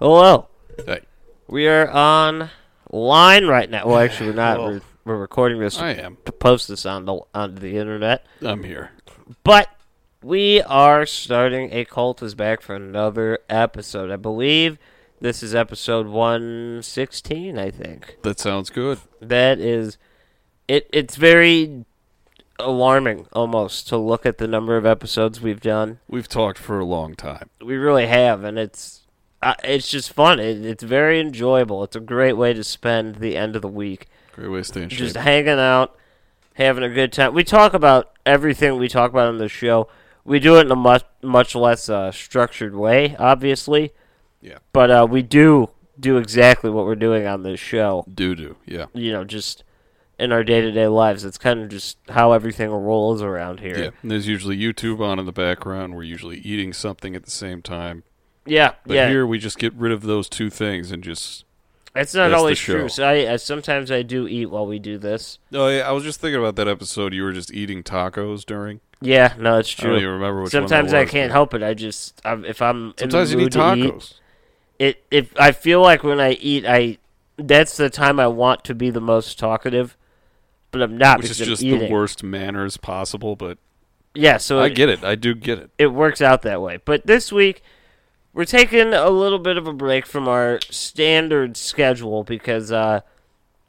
Oh, Hello. Hey. We are on line right now. Well, actually, we're not. We're, we're recording this I am. to post this on the on the internet. I'm here. But we are starting a cult is back for another episode. I believe this is episode one sixteen. I think That sounds good. that is it. It's very alarming almost to look at the number of episodes we've done. We've talked for a long time. We really have, and it's uh, it's just fun. It, it's very enjoyable. It's a great way to spend the end of the week, Great way to stay in shape. just hanging out, having a good time. We talk about everything we talk about on the show. We do it in a much much less uh, structured way, obviously, yeah. but uh, we do do exactly what we're doing on this show. Do do. Yeah. You know, just in our day to day lives. It's kind of just how everything rolls around here. Yeah. And there's usually YouTube on in the background. We're usually eating something at the same time. Yeah. But yeah. here we just get rid of those two things and just. It's not always true. So I, I sometimes I do eat while we do this. Oh yeah, I was just thinking about that episode. You were just eating tacos during. Yeah, no, it's I don't true. even remember which Sometimes I can't help it. I just I'm, if I'm Sometimes in you the need mood to tacos. eat, it if I feel like when I eat, I that's the time I want to be the most talkative, but I'm not Which is just the worst manners possible, but Yeah, so I it, get it. I do get it. it works out that way. But this week we're taking a little bit of a break from our standard schedule because uh,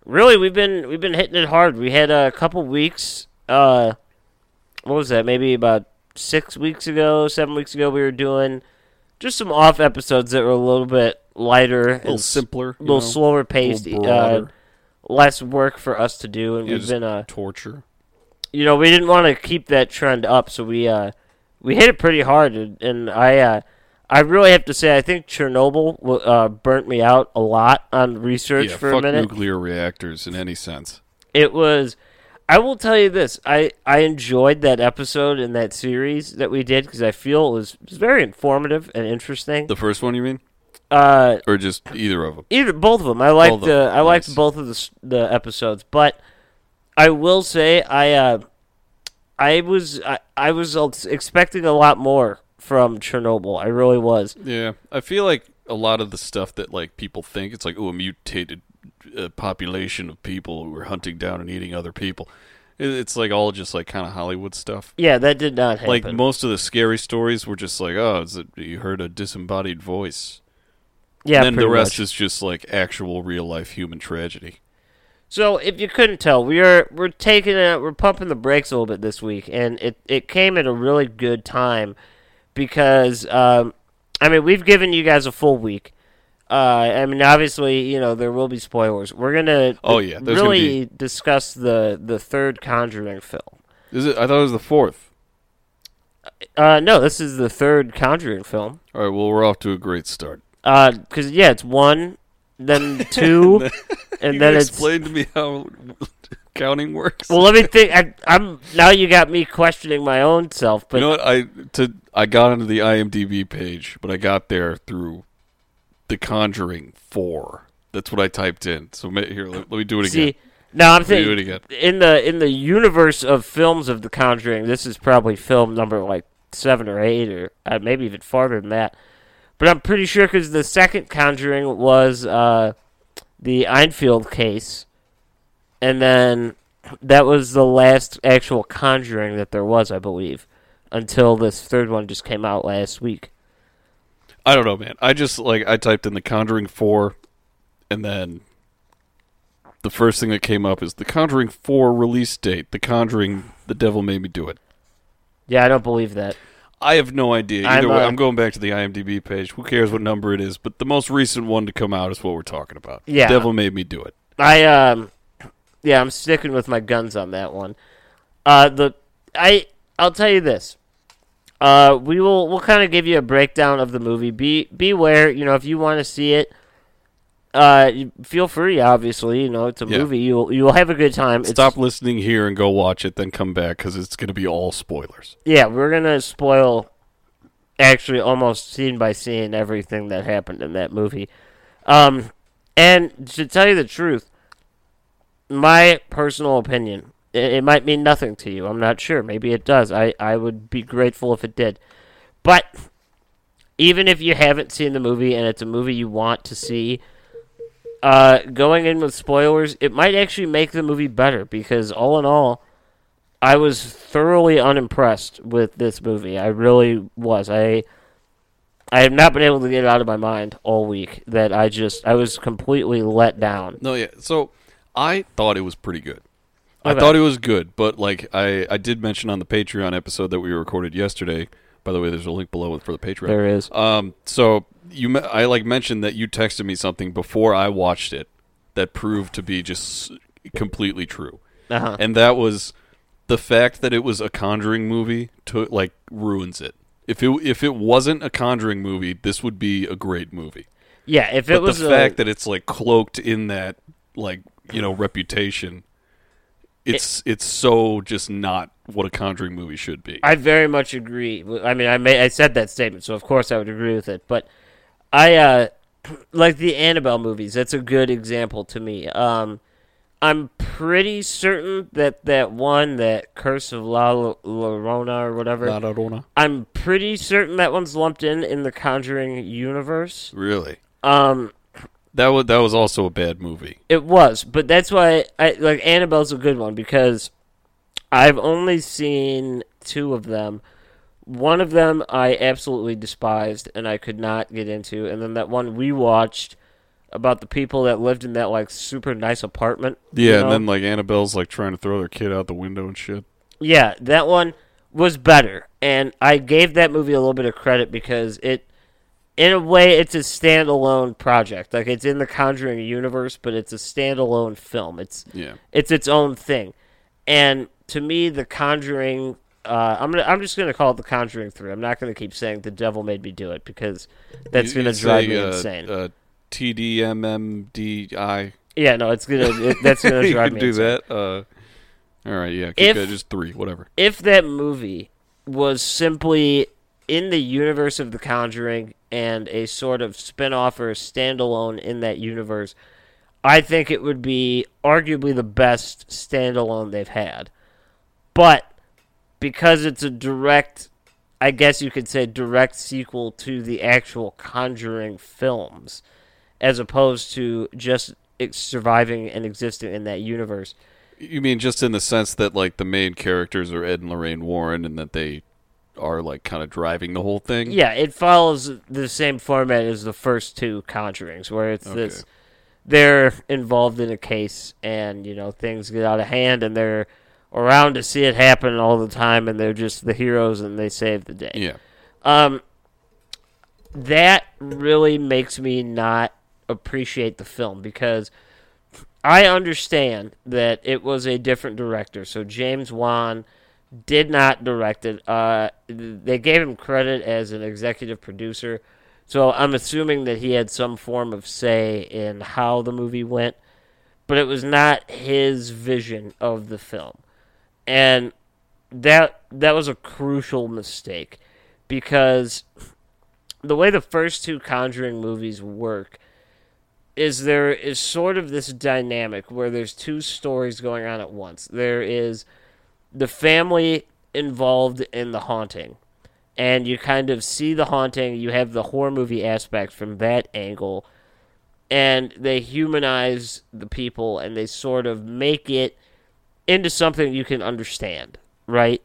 really we've been we've been hitting it hard. We had a couple weeks. Uh, what was that? Maybe about six weeks ago, seven weeks ago. We were doing just some off episodes that were a little bit lighter, A little and simpler, a little know, slower paced, little uh, less work for us to do, and Yeah, we've been uh, torture. you know, we didn't want to keep that trend up, so we uh, we hit it pretty hard, and, and I uh, I really have to say I think Chernobyl uh, burnt me out a lot on research Yeah, for a minute. nuclear reactors in any sense. It was. I will tell you this. I, I enjoyed that episode and that series that we did because I feel it was, it was very informative and interesting. The first one, you mean, Uh, or just either of them? either both of them. I liked Both of the them, I liked nice. both of the the episodes, but I will say I uh, I was I, I was expecting a lot more from Chernobyl. I really was. Yeah, I feel like a lot of the stuff that like people think it's like oh a mutated uh, population of people who are hunting down and eating other people. It- It's like all just like kind of Hollywood stuff. Yeah, that did not happen. Like most of the scary stories were just like oh is it, you heard a disembodied voice. yeah, and then the rest much. is just like actual real life human tragedy. So if you couldn't tell, we are we're taking it, we're pumping the brakes a little bit this week, and it it came at a really good time because um, I mean we've given you guys a full week. Uh, I mean, obviously, you know there will be spoilers. We're gonna Oh, yeah, really discuss the the third Conjuring film. Is it? I thought it was the fourth. Uh, no, this is the third Conjuring film. All right, well we're off to a great start. Uh, because yeah, it's one, then two, and then it's explain to me how counting works. Well, let me think. I, I'm now you got me questioning my own self. But you know what? I to I got onto the IMDb page, but I got there through The Conjuring Four. That's what I typed in. So here, let, let me do it see, again. No, I'm What do you- saying what do you got? in the in the universe of films of The Conjuring, this is probably film number like seven or eight, or uh, maybe even farther than that. But I'm pretty sure because the second Conjuring was uh, the Enfield case, and then that was the last actual Conjuring that there was, I believe, until this third one just came out last week. I don't know, man. I just like I typed in the Conjuring Four, and then the first thing that came up is the Conjuring Four release date. The Conjuring, The Devil Made Me Do It. Yeah, I don't believe that. I have no idea. I'm, Either way, uh, I'm going back to the IMDb page. Who cares what number it is? But the most recent one to come out is what we're talking about. Yeah. The Devil Made Me Do It. I um yeah, I'm sticking with my guns on that one. Uh the I I'll tell you this. Uh we will we'll kind of give you a breakdown of the movie. Be beware, you know, if you want to see it uh feel free obviously, you know, it's a Yeah. movie. You'll you'll have a good time. It's- Stop listening here and go watch it, then come back because it's going to be all spoilers. Yeah, we're going to spoil actually almost scene by scene everything that happened in that movie. Um, and to tell you the truth, my personal opinion, it, it might mean nothing to you. I'm not sure. Maybe it does. I, I would be grateful if it did. But even if you haven't seen the movie and it's a movie you want to see, uh, going in with spoilers, it might actually make the movie better because all in all, I was thoroughly unimpressed with this movie. I really was. I I have not been able to get it out of my mind all week that I just I was completely let down. No, yeah. So I thought it was pretty good. I thought it was good, but like I, I did mention on the Patreon episode that we recorded yesterday. By the way, there's a link below for the Patreon. There is. Um, so you, I like mentioned that you texted me something before I watched it that proved to be just completely true, Uh-huh. and that was the fact that it was a Conjuring movie. To like ruins it. If it if it wasn't a Conjuring movie, this would be a great movie. Yeah, if it But was the a- fact that it's like cloaked in that like you know reputation, it's it's so just not what a Conjuring movie should be. I very much agree. I mean, I may, I said that statement, so of course I would agree with it. But I uh, like the Annabelle movies. That's a good example to me. Um, I'm pretty certain that that one, that Curse of La Llorona or whatever. La Llorona. I'm pretty certain that one's lumped in in the Conjuring universe. Really, Um, that was that was also a bad movie. It was, but that's why I like Annabelle's a good one because I've only seen two of them. One of them I absolutely despised and I could not get into, and then that one we watched about the people that lived in that like super nice apartment. Yeah, you and then like Annabelle's like trying to throw their kid out the window and shit. Yeah, that one was better, and I gave that movie a little bit of credit because it, in a way, it's a standalone project. Like it's in the Conjuring universe, but it's a standalone film. It's Yeah. it's its own thing, and to me, the Conjuring. Uh, I'm gonna. I'm just gonna call it the Conjuring Three. I'm not gonna keep saying the Devil made me do it because that's You- gonna drive say, me uh, insane. Uh, TDMMDI. yeah, no, it's gonna. It, that's gonna you drive can me do insane. that. Uh, all right, yeah. Keep If- just three, whatever. if that movie was simply in the universe of The Conjuring and a sort of spin off or standalone in that universe, I think it would be arguably the best standalone they've had. But because it's a direct, I guess you could say, direct sequel to the actual Conjuring films, as opposed to just surviving and existing in that universe. You mean just in the sense that like the main characters are Ed and Lorraine Warren, and that they are like kind of driving the whole thing? Yeah, it follows the same format as the first two Conjurings, where it's this they're involved in a case and, you know, things get out of hand and they're around to see it happen all the time and they're just the heroes and they save the day. Yeah. Um that really makes me not appreciate the film because I understand that it was a different director. So James Wan did not direct it. Uh, they gave him credit as an executive producer. So I'm assuming that he had some form of say in how the movie went, but it was not his vision of the film. And that that was a crucial mistake because the way the first two Conjuring movies work is there is sort of this dynamic where there's two stories going on at once. There is the family involved in the haunting, and you kind of see the haunting. You have the horror movie aspect from that angle, and they humanize the people and they sort of make it into something you can understand, right?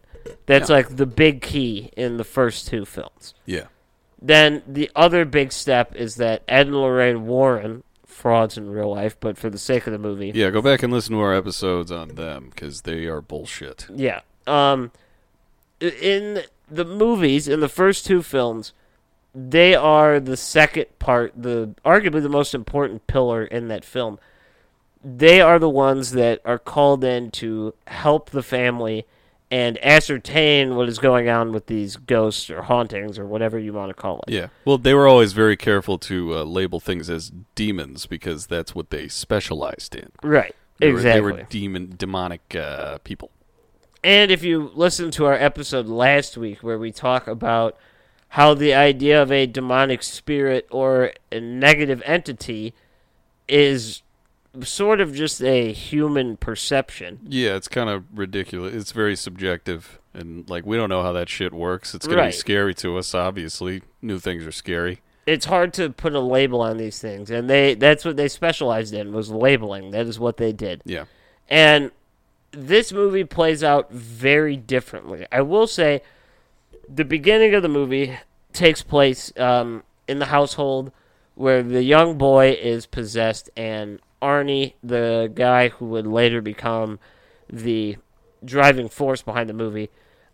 That's Yeah. like the big key in the first two films. Yeah. Then the other big step is that Ed and Lorraine Warren, frauds in real life, but for the sake of the movie, Yeah, go back and listen to our episodes on them because they are bullshit. Yeah. Um, in the movies, in the first two films, they are the second part, the arguably the most important pillar in that film. They are the ones that are called in to help the family and ascertain what is going on with these ghosts or hauntings or whatever you want to call it. Yeah. Well, they were always very careful to uh, label things as demons because that's what they specialized in. Right. They were- exactly. They were demon, demonic uh, people. And if you listen to our episode last week where we talk about how the idea of a demonic spirit or a negative entity is sort of just a human perception. Yeah, it's kind of ridiculous. It's very subjective, and like we don't know how that shit works. It's gonna be scary to us. Obviously, new things are scary. It's hard to put a label on these things, and they that's what they specialized in was labeling. That is what they did. Yeah. And this movie plays out very differently. I will say the beginning of the movie takes place um, in the household where the young boy is possessed, and Arnie, the guy who would later become the driving force behind the movie,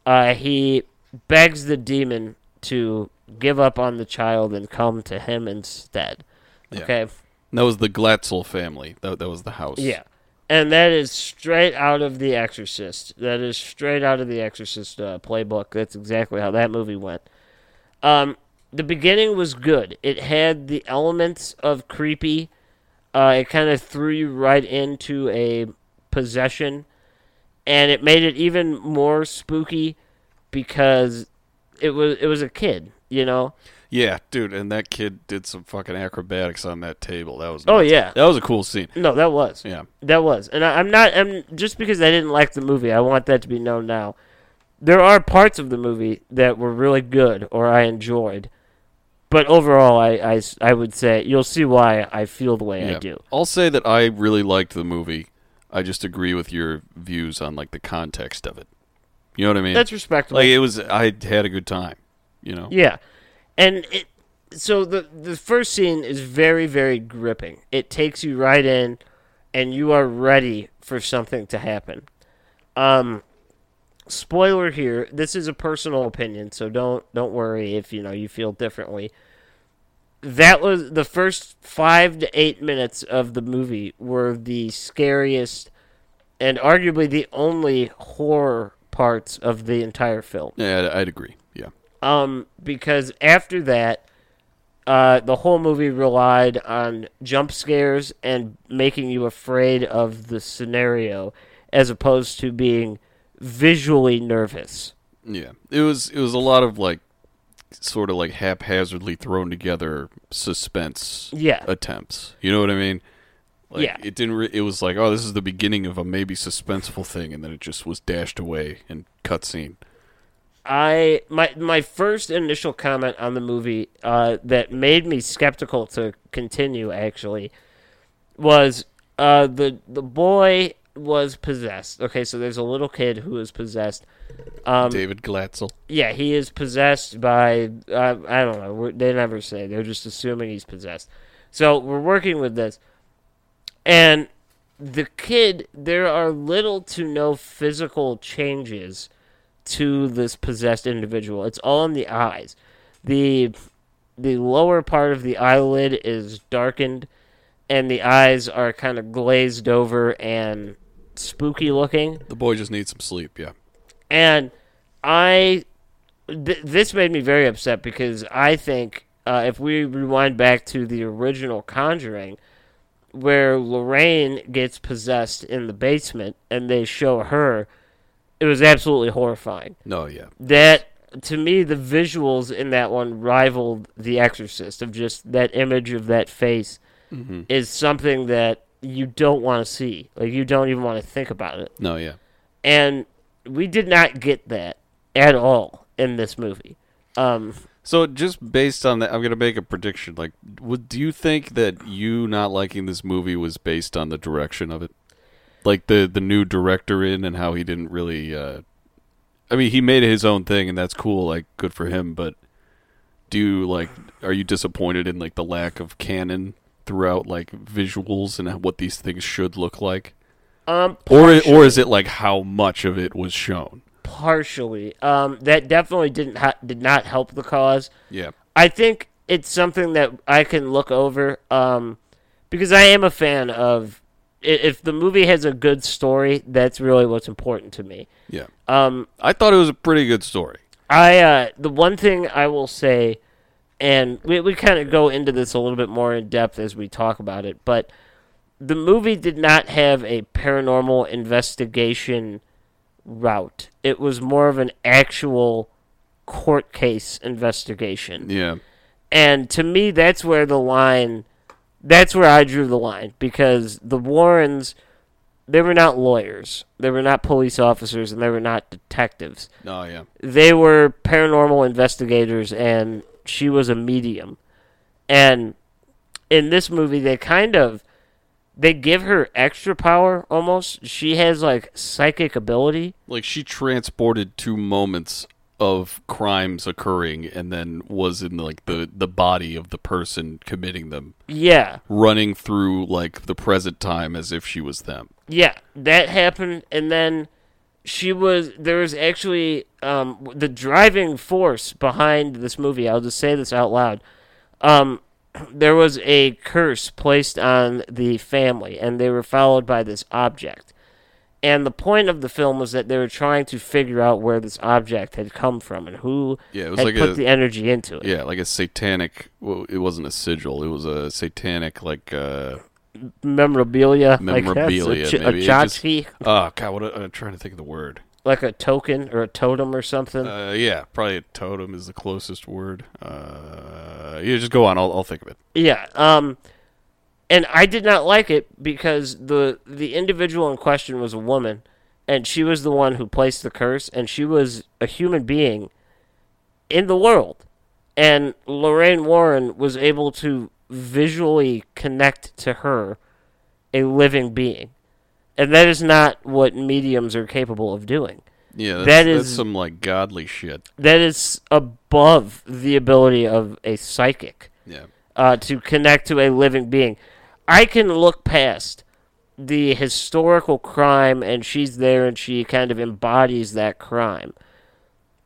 uh, he begs the demon to give up on the child and come to him instead. Yeah. Okay. That was the Glatzel family. That that was the house. Yeah. And that is straight out of The Exorcist. That is straight out of The Exorcist uh, playbook. That's exactly how that movie went. Um, the beginning was good. It had the elements of creepy. Uh, it kind of threw you right into a possession, and it made it even more spooky because it was it was a kid. You know. Yeah, dude, and that kid did some fucking acrobatics on that table. That was Oh, nuts. yeah. that was a cool scene. No, that was. Yeah, That was, and I, I'm not. I'm just because I didn't like the movie. I want that to be known now. There are parts of the movie that were really good or I enjoyed, but overall, I, I, I would say you'll see why I feel the way yeah. I do. I'll say that I really liked the movie. I just agree with your views on like the context of it. You know what I mean? That's respectable. like it was. I had a good time. You know. Yeah, and it. So the the first scene is very very gripping. It takes you right in, and you are ready for something to happen. Um, spoiler here. This is a personal opinion, so don't don't worry if you know you feel differently. That was the first five to eight minutes of the movie were the scariest and arguably the only horror parts of the entire film. Yeah, I'd, I'd agree. Yeah. Um, because after that, uh, the whole movie relied on jump scares and making you afraid of the scenario, as opposed to being visually nervous. Yeah, it was it was a lot of like sort of like haphazardly thrown together suspense Yeah. attempts. You know what I mean? Like, Yeah. It didn't. Re- it was like, oh, this is the beginning of a maybe suspenseful thing, and then it just was dashed away in cutscene. I my my first initial comment on the movie uh, that made me skeptical to continue actually was uh, the the boy was possessed. Okay, so there's a little kid who is possessed. Um, David Glatzel. Yeah, he is possessed by. Uh, I don't know. We're, they never say. They're just assuming he's possessed. So we're working with this, and the kid. There are little to no physical changes to this possessed individual. It's all in the eyes. the The lower part of the eyelid is darkened, and the eyes are kind of glazed over and spooky looking. The boy just needs some sleep. Yeah. And I, th- this made me very upset because I think uh, if we rewind back to the original Conjuring, where Lorraine gets possessed in the basement and they show her, it was absolutely horrifying. No. Yeah. That to me, the visuals in that one rivaled The Exorcist of just that image of that face is something that you don't want to see. Like you don't even want to think about it. No, yeah. And we did not get that at all in this movie. Um, So just based on that, I'm gonna make a prediction. Like, would do you think that you not liking this movie was based on the direction of it, like the the new director in and how he didn't really? Uh, I mean, he made his own thing, and that's cool. Like, good for him. But do you like? Are you disappointed in like the lack of canon throughout, like visuals and what these things should look like? um, Or or is it like how much of it was shown? partially? Um, that definitely didn't ha- did not help the cause. Yeah. I think it's something that I can look over um, because I am a fan of. If the movie has a good story, that's really what's important to me. Yeah. Um, I thought it was a pretty good story. I uh, the one thing I will say, and we we kind of go into this a little bit more in depth as we talk about it, but the movie did not have a paranormal investigation route. It was more of an actual court case investigation. Yeah. And to me, that's where the line, that's where I drew the line because the Warrens, they were not lawyers, they were not police officers, and they were not detectives. Oh yeah. They were paranormal investigators, and she was a medium. And in this movie, they kind of they give her extra power almost. She has like psychic ability. like she transported two moments of crimes occurring and then was in like the the body of the person committing them Yeah, running through like the present time as if she was them Yeah, that happened, and then she was. There was actually um, the driving force behind this movie. I'll just say this out loud. Um, there was a curse placed on the family, and they were followed by this object. And the point of the film was that they were trying to figure out where this object had come from and who Yeah, it was had like put a- the energy into it. yeah like a satanic well it wasn't a sigil it was a satanic like uh Memorabilia, like Memorabilia, that's a, ch- a oh god what a, i'm trying to think of the word like a token or a totem or something. uh yeah probably a totem is the closest word uh yeah just go on i'll, I'll think of it Yeah. Um and I did not like it because the the individual in question was a woman and she was the one who placed the curse and she was a human being in the world. And Lorraine Warren was able to visually connect to her a living being. And that is not what mediums are capable of doing. yeah that's, That that's some like godly shit That is above the ability of a psychic. yeah uh, to connect to a living being. I can look past the historical crime and she's there and she kind of embodies that crime.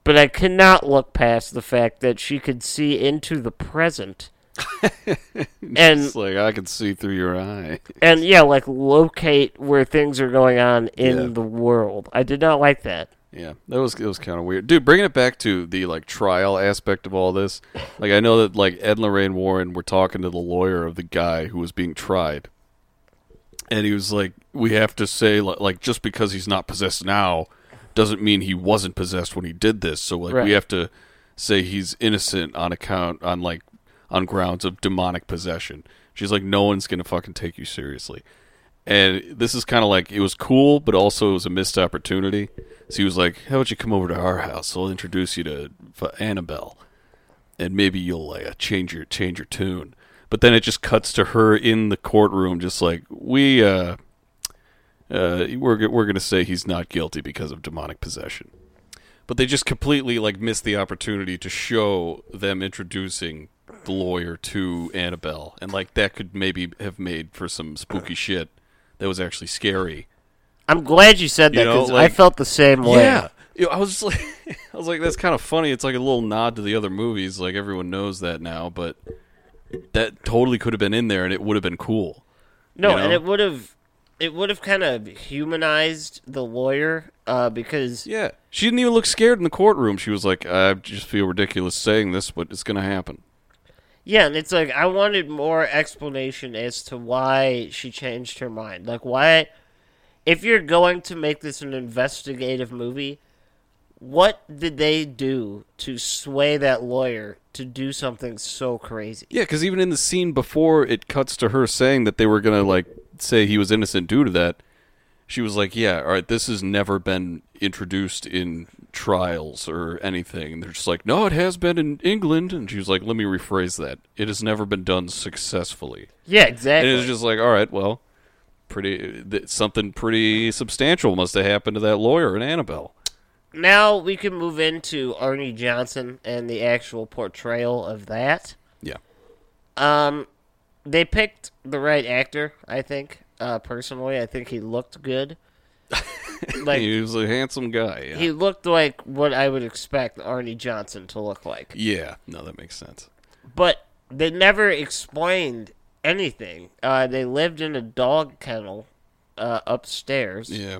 But I cannot look past the fact that she could see into the present. and it's like i can see through your eye and yeah, like locate where things are going on in Yeah. the world. I did not like that. Yeah, that was it was kind of weird, dude. Bringing it back to the like trial aspect of all this, like I know that like Ed and Lorraine Warren were talking to the lawyer of the guy who was being tried, and he was like, "We have to say li- like just because he's not possessed now, doesn't mean he wasn't possessed when he did this. So like Right. we have to say he's innocent on account on like on grounds of demonic possession." She's like, "No one's gonna fucking take you seriously." And this is kind of like it was cool, but also it was a missed opportunity. So he was like, "How about you come over to our house? I'll introduce you to Annabelle, and maybe you'll like uh, change your change your tune." But then it just cuts to her in the courtroom, just like we uh, uh, we're we're gonna say he's not guilty because of demonic possession. But they just completely like missed the opportunity to show them introducing the lawyer to Annabelle, and like that could maybe have made for some spooky shit that was actually scary. I'm glad you said You that know, because like- I felt the same way. Yeah, You know, I was just like, I was like, that's kind of funny. It's like a little nod to the other movies. Like everyone knows that now, but that totally could have been in there, and it would have been cool. No, you and it would have it would have kind of humanized the lawyer uh, because Yeah, she didn't even look scared in the courtroom. She was like, I just feel ridiculous saying this, but it's gonna happen. Yeah, and it's like I wanted more explanation as to why she changed her mind. Like why if you're going to make this an investigative movie, what did they do to sway that lawyer to do something so crazy? Yeah, because even in the scene before it cuts to her saying that they were gonna like say he was innocent due to that, she was like, "Yeah, all right, this has never been introduced in trials or anything." And they're just like, "No, it has been in England." And she was like, "Let me rephrase that. It has never been done successfully." Yeah, exactly. And it was just like, "All right, well, pretty th- something pretty substantial must have happened to that lawyer in Annabelle." now we can move into Arnie Johnson and the actual portrayal of that. Yeah. Um, they picked the right actor, I think. Uh, personally, I think he looked good. like he was a handsome guy. Yeah. he looked like what I would expect Arnie Johnson to look like. yeah. No, that makes sense. But they never explained anything. Uh, they lived in a dog kennel uh, upstairs. Yeah.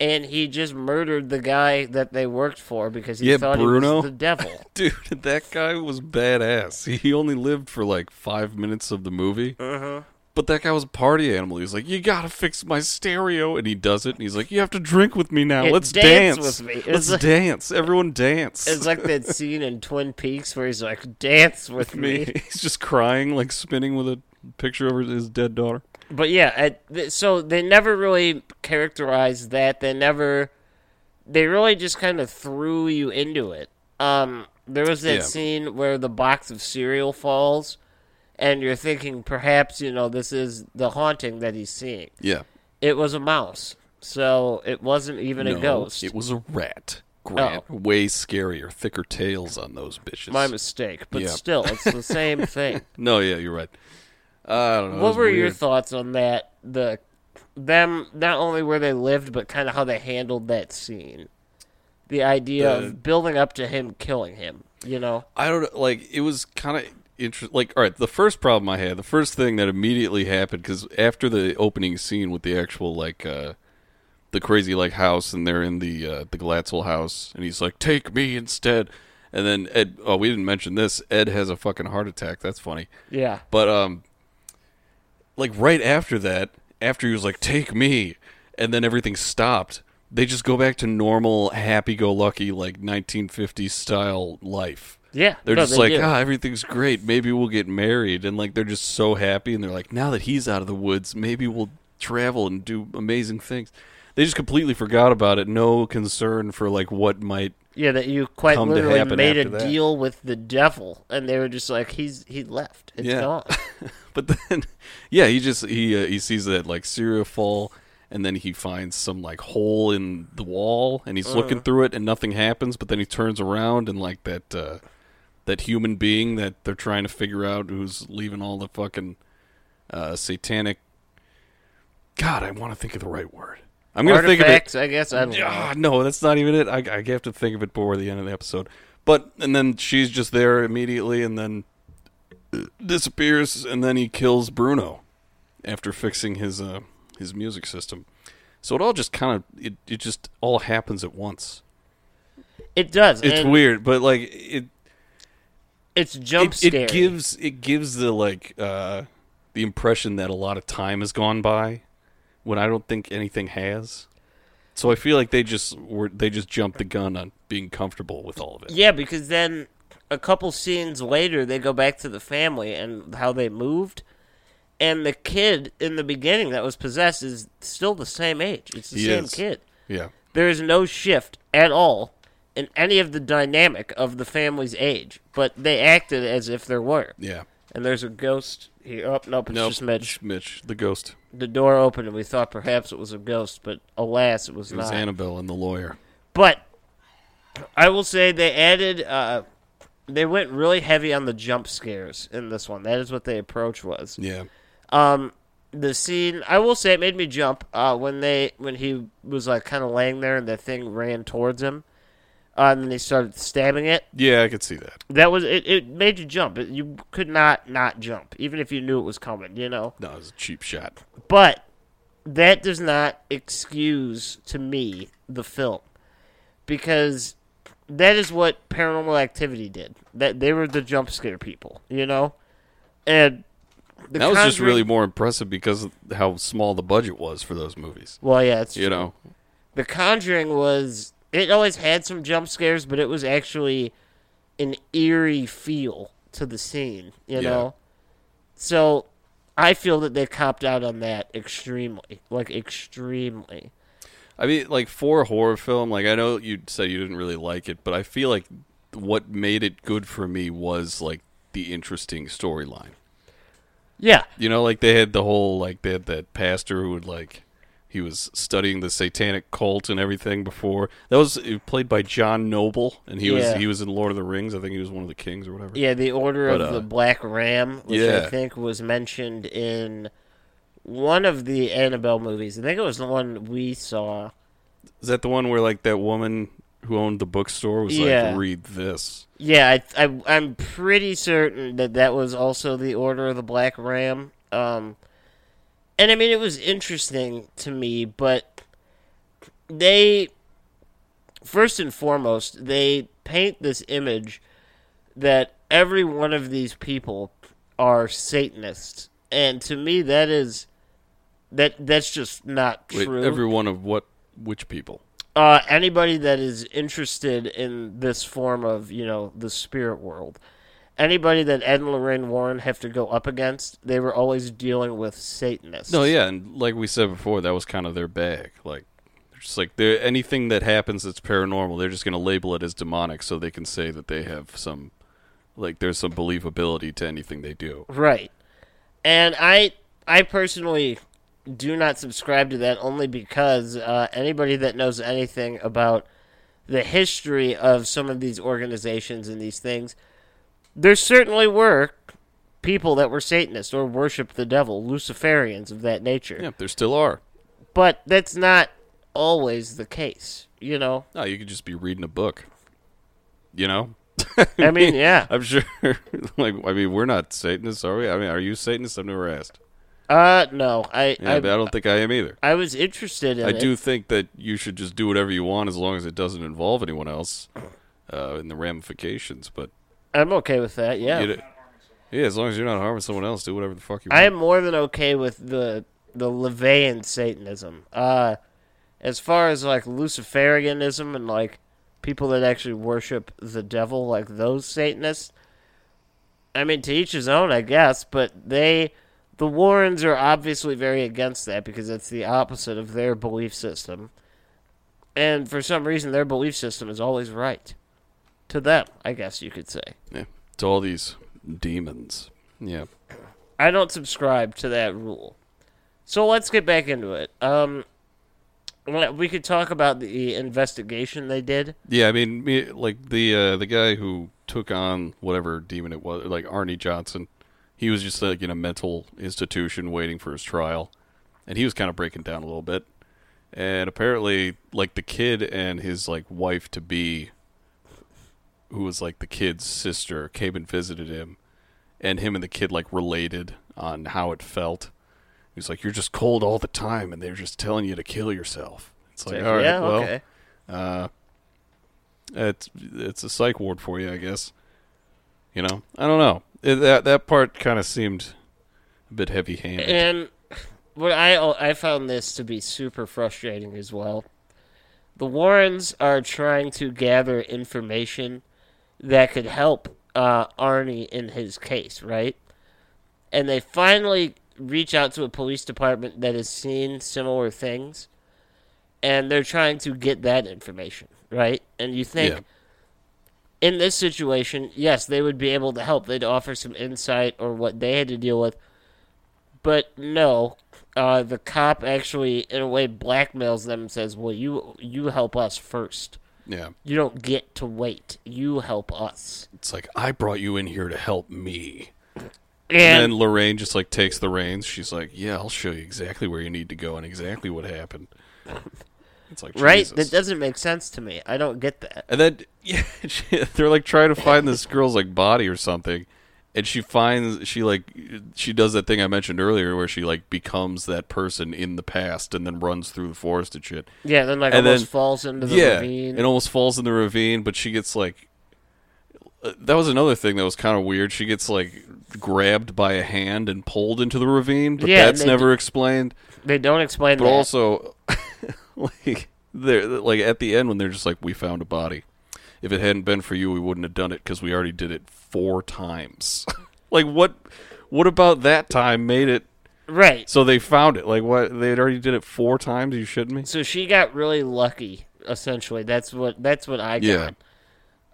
and he just murdered the guy that they worked for because he Yeah, thought Bruno. he was the devil. Dude, that guy was badass. He only lived for like five minutes of the movie. Uh-huh. But that guy was a party animal. He's like, "You gotta fix my stereo," and he does it. And he's like, "You have to drink with me now. Let's dance dance. with me." It's Let's like- dance. Everyone dance." It's like that scene in Twin Peaks where he's like, "Dance with me." He's just crying, like spinning with a picture of his dead daughter. But yeah, I, so they never really characterized that. They never, they really just kind of threw you into it. Um, there was that Yeah. scene where the box of cereal falls, and you're thinking perhaps you know this is the haunting that he's seeing. Yeah. It was a mouse, so it wasn't even a ghost. It was a rat. Grant. Oh. Way scarier, thicker tails on those bitches. My mistake, but Yeah. still, it's the same thing. No, yeah, you're right. I don't know. what were your thoughts on that? The them not only where they lived, but kind of how they handled that scene. The idea of building up to him killing him. You know, I don't like. It was kind of interesting. Like, all right, the first problem I had, the first thing that immediately happened, because after the opening scene with the actual like uh the crazy like house, and they're in the uh, the Glatzel house, and he's like, "Take me instead," and then Ed. Oh, we didn't mention this. Ed has a fucking heart attack. That's funny. yeah, But um, like right after that, after he was like, "Take me," and then everything stopped. They just go back to normal, happy-go-lucky, like 1950s style life. Yeah. They're no, just they like, do. ah, everything's great. Maybe we'll get married, and like they're just so happy, and they're like, now that he's out of the woods, maybe we'll travel and do amazing things. They just completely forgot about it. No concern for like what might. yeah, that you quite come to literally happen made a after that. deal with the devil, and they were just like, he's he left. It's Yeah. gone. But then, yeah, he just he uh, he sees that like cereal fall, and then he finds some like hole in the wall, and he's looking through it, and nothing happens. But then he turns around, and like that uh, that human being that they're trying to figure out who's leaving all the fucking uh, satanic. God, I want to think of the right word. I'm gonna think of it. I guess. I don't know. Ah, no, that's not even it. I, I have to think of it before the end of the episode. But and then she's just there immediately, and then uh, disappears, and then he kills Bruno after fixing his uh, his music system. So it all just kind of it, it just all happens at once. It does. It's weird, but like it It's jump it, it gives it gives the like uh, the impression that a lot of time has gone by when I don't think anything has. So I feel like they just were they just jumped the gun on being comfortable with all of it. Yeah, because then a couple scenes later, they go back to the family and how they moved. And the kid in the beginning that was possessed is still the same age. It's the He same is. kid. Yeah. There is no shift at all in any of the dynamic of the family's age, but they acted as if there were. Yeah. And there's a ghost here. Oh, nope, it's Nope, just Mitch. Mitch, the ghost. The door opened and we thought perhaps it was a ghost, but alas, it was It was. Annabelle and the lawyer. But I will say they added, uh, they went really heavy on the jump scares in this one. That is what the approach was. Yeah. Um, the scene, I will say, it made me jump uh, when they when he was like kind of laying there and the thing ran towards him, uh, and then they started stabbing it. Yeah, I could see that. That was it. It made you jump. It, you could not not jump, even if you knew it was coming. You know. No, it was a cheap shot. But that does not excuse to me the film because that is what Paranormal Activity did. That they were the jump scare people, you know, and the that was just really more impressive because of how small the budget was for those movies. well, yeah. It's You know. The Conjuring was it always had some jump scares, but it was actually an eerie feel to the scene, you Yeah. know? So I feel that they copped out on that extremely. Like, extremely. I mean, like for a horror film, like I know you said you didn't really like it, but I feel like what made it good for me was like the interesting storyline. Yeah. You know, like they had the whole like they had that pastor who would like he was studying the satanic cult and everything before. That was played by John Noble, and he was Yeah. he was in Lord of the Rings. I think he was one of the kings or whatever. Yeah, the Order But, of uh, the Black Ram, which I think was mentioned in one of the Annabelle movies. I think it was the one we saw. Is that the one where like that woman who owned the bookstore was Yeah. like, "Read this." Yeah, I, I, I'm pretty certain that that was also the Order of the Black Ram. Um, and I mean, it was interesting to me, but they, first and foremost, they paint this image that every one of these people are Satanists, and to me, that is that that's just not Wait, true. every one of what? Which people? Uh, anybody that is interested in this form of, you know, the spirit world, anybody that Ed and Lorraine Warren have to go up against, they were always dealing with Satanists. No, yeah, and like we said before, that was kind of their bag. Like, they're just like they're, anything that happens that's paranormal, they're just going to label it as demonic, so they can say that they have some, like, there's some believability to anything they do. Right. And I, I personally do not subscribe to that only because uh, anybody that knows anything about the history of some of these organizations and these things, there certainly were people that were Satanists or worshiped the devil, Luciferians of that nature. Yeah, there still are. But that's not always the case, you know? No, you could just be reading a book. You know. I mean, yeah. I'm sure. like, I mean, we're not Satanists, are we? I mean, are you Satanists? I've never asked. Uh, no, I, Yeah, I, I don't think I am either. I was interested in I it. do think that you should just do whatever you want as long as it doesn't involve anyone else uh, in the ramifications. But I'm okay with that, yeah. you yeah, as long as you're not harming someone else, do whatever the fuck you want. I am more than okay with the the LaVeyan Satanism. Uh, as far as like Luciferianism and like people that actually worship the devil, like those Satanists. I mean, to each his own, I guess. But they, the Warrens, are obviously very against that because it's the opposite of their belief system. And for some reason, their belief system is always right. To them, I guess you could say. yeah, to all these demons. Yeah, I don't subscribe to that rule. So let's get back into it. Um, we- could talk about the investigation they did. yeah. I mean, me, like the uh, the guy who took on whatever demon it was, like Arnie Johnson. He was just like in a mental institution waiting for his trial, and he was kind of breaking down a little bit. And apparently, like the kid and his like wife to be, who was like the kid's sister, came and visited him, and him and the kid like related on how it felt. He was like, "You're just cold all the time, and they're just telling you to kill yourself." It's like, Like, all right, yeah, well, okay. uh, it's it's a psych ward for you, I guess. You know, I don't know. It, that that part kind of seemed a bit heavy-handed. And what I I found this to be super frustrating as well. The Warrens are trying to gather information that could help uh, Arnie in his case, right? And they finally reach out to a police department that has seen similar things, and they're trying to get that information, right? And you think Yeah. in this situation, yes, they would be able to help. They'd offer some insight or what they had to deal with. But no, uh, the cop actually, in a way, blackmails them and says, "Well, you you help us first. Yeah, You don't get to wait. You help us." it's like I brought you in here to help me. And, And then Lorraine just like takes the reins. She's like, "Yeah, I'll show you exactly where you need to go and exactly what happened." It's like right, Jesus. that doesn't make sense to me. I don't get that. And then yeah, they're like trying to find this girl's like body or something, and she finds she like she does that thing I mentioned earlier where she like becomes that person in the past and then runs through the forest and shit. Yeah, then like And almost then- falls into the yeah, ravine. it almost falls in the ravine, but she gets like uh, that was another thing that was kind of weird. She gets like grabbed by a hand and pulled into the ravine, but Yeah, that's never d- explained. they don't explain that. But that. also, like they're like at the end when they're just like, "We found a body. If it hadn't been for you, we wouldn't have done it because we already did it four times." like what? What about that time made it Right. so they found it? Like what? They had already did it four times. Are you shitting me? So she got really lucky. Essentially, that's what that's what I Yeah.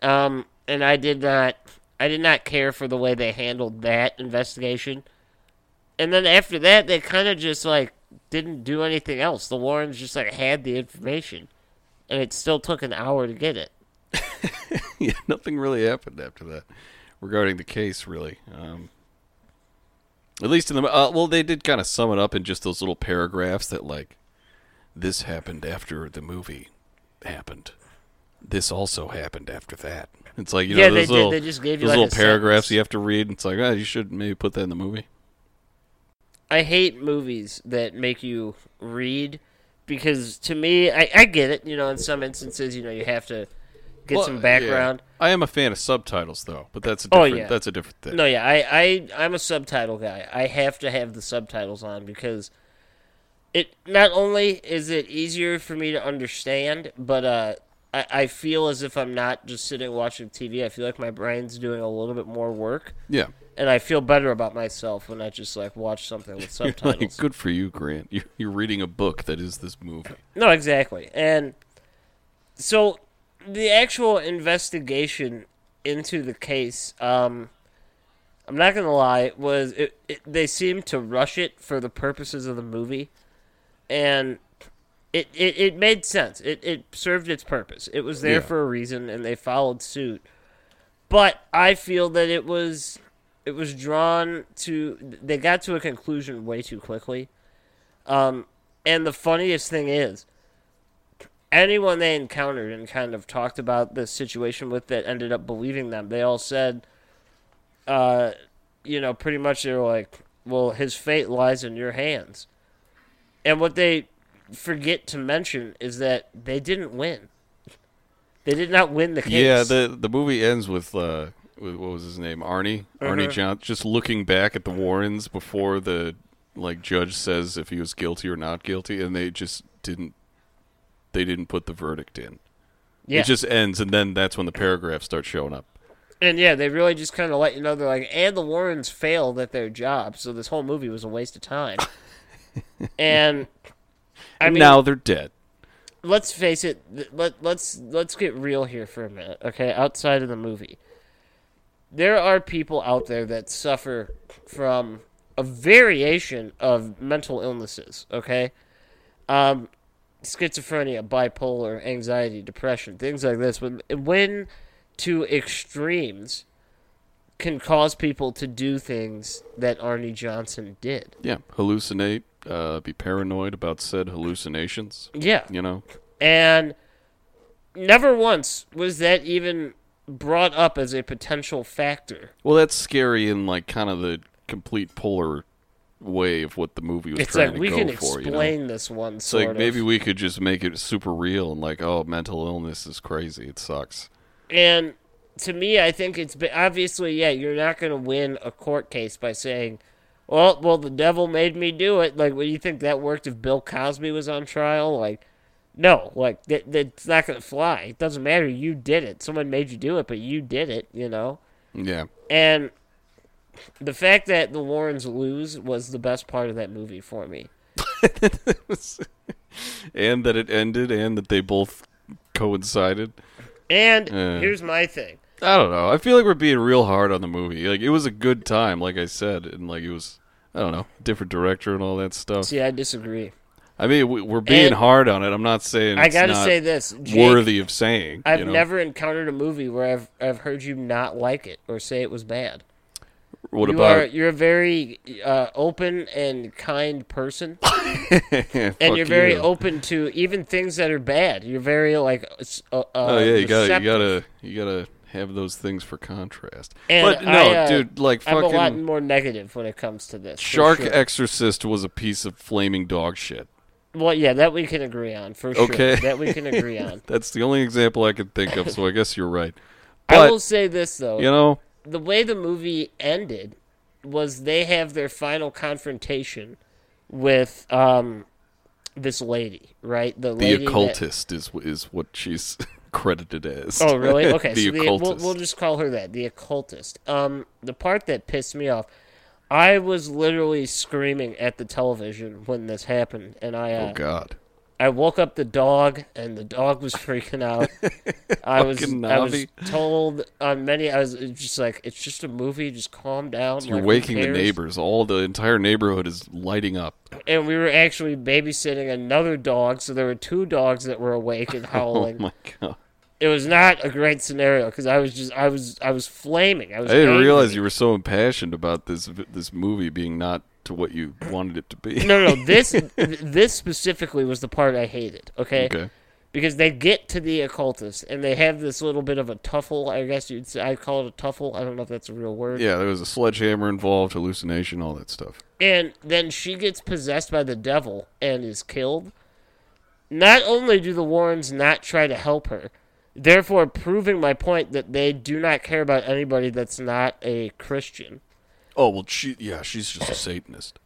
Um, and I did not, I did not care for the way they handled that investigation. And then after that, they kind of just like didn't do anything else. The Warrens just like had the information, and it still took an hour to get it. yeah, nothing really happened after that regarding the case, really. Um, at least in the uh, well, they did kind of sum it up in just those little paragraphs that like this happened after the movie happened. This also happened after that. It's like you know Yeah, they those did. They just gave you, those like, little paragraphs sentence. you have to read. And it's like oh, you should maybe put that in the movie. I hate movies that make you read because to me, I, I get it. You know, in some instances, you know, you have to get Well, some background. yeah. I am a fan of subtitles though, but that's a different, Oh, different yeah. that's a different thing. No, yeah, I, I, I'm a subtitle guy. I have to have the subtitles on because it not only is it easier for me to understand, but uh, I, I feel as if I'm not just sitting watching TV. I feel like my brain's doing a little bit more work, Yeah. and I feel better about myself when I just like watch something with You're like, subtitles. good for you, Grant. You, you're reading a book that is this movie. No, exactly. And so the actual investigation into the case, um, I'm not gonna lie, was it, it, they seemed to rush it for the purposes of the movie, and it it, it made sense. It it served its purpose. It was there Yeah. for a reason, and they followed suit. But I feel that it was it was drawn to they got to a conclusion way too quickly. Um, and the funniest thing is, anyone they encountered and kind of talked about the situation with that ended up believing them, they all said, uh, you know, pretty much they were like, well, his fate lies in your hands. And what they forget to mention is that they didn't win. They did not win the case. Yeah, the the movie ends with uh with, what was his name? Arnie? Arnie Uh-huh. John just looking back at the Warrens before the like judge says if he was guilty or not guilty and they just didn't they didn't put the verdict in. yeah. It just ends and then that's when the paragraphs start showing up. And yeah, they really just kind of let you know they're like, and the Warrens failed at their job, so this whole movie was a waste of time. and I mean, now they're dead. let's face it. Let let's let's get real here for a minute, okay? Outside of the movie, there are people out there that suffer from a variation of mental illnesses. Okay, um, schizophrenia, bipolar, anxiety, depression, things like this. When when to extremes can cause people to do things that Arnie Johnson did. Yeah, hallucinate, uh be paranoid about said hallucinations, Yeah. you know. And never once was that even brought up as a potential factor. Well, that's scary in like kind of the complete polar way of what the movie was It's trying like to we go can for, explain you know. this one It's like of. maybe we could just make it super real and like, oh, mental illness is crazy. It sucks. And to me, I think it's obviously, yeah, you're not going to win a court case by saying, well, well, the devil made me do it. Like, what do you think that worked if Bill Cosby was on trial? Like, no, like that, that's not going to fly. It doesn't matter. You did it. Someone made you do it, but you did it. You know. Yeah. And the fact that the Warrens lose was the best part of that movie for me. And that it ended and that they both coincided. And here's my thing. I don't know. I feel like we're being real hard on the movie. Like it was a good time, like I said, and like it was I don't know, different director and all that stuff. See, I disagree. I mean, we, we're being And hard on it. I'm not saying I got to not say this. Jake, worthy of saying. I've you know? never encountered a movie where I've I've heard you not like it or say it was bad. What you about are you're a very uh, open and kind person, and Fuck you're very you. open to even things that are bad. You're very like uh, uh, Oh yeah, you gotta, you gotta, you gotta have those things for contrast. And but no, I, uh, dude, like I'm a lot more negative when it comes to this. Shark sure. Exorcist was a piece of flaming dog shit. Well, yeah, that we can agree on for sure. Okay. That we can agree on. That's the only example I can think of. So I guess you're right. I will say this though: you know, the way the movie ended was they have their final confrontation with um, this lady, right? The, The lady occultist is is what she's credited as. Oh, really? Okay, the so the, we'll, we'll just call her that, the occultist. Um, the part that pissed me off, I was literally screaming at the television when this happened, and I, uh, oh God. I woke up the dog, and the dog was freaking out. I was, I was told on many, I was just like, it's just a movie, just calm down. You're like, waking the neighbors. All the entire neighborhood is lighting up. And we were actually babysitting another dog, so there were two dogs that were awake and oh howling. Oh my God. it was not a great scenario because I was just, I was, I was flaming. I was. I didn't angry. realize you were so impassioned about this this movie being not to what you wanted it to be. No, no, no. This this specifically was the part I hated. Okay? okay. because they get to the occultist and they have this little bit of a tuffle. I guess you'd say I call it a tuffle. I don't know if that's a real word. Yeah, there was a sledgehammer involved, hallucination, all that stuff. And then she gets possessed by the devil and is killed. Not only do the Warrens not try to help her, therefore proving my point that they do not care about anybody that's not a Christian. Oh well, she yeah, she's just a Satanist.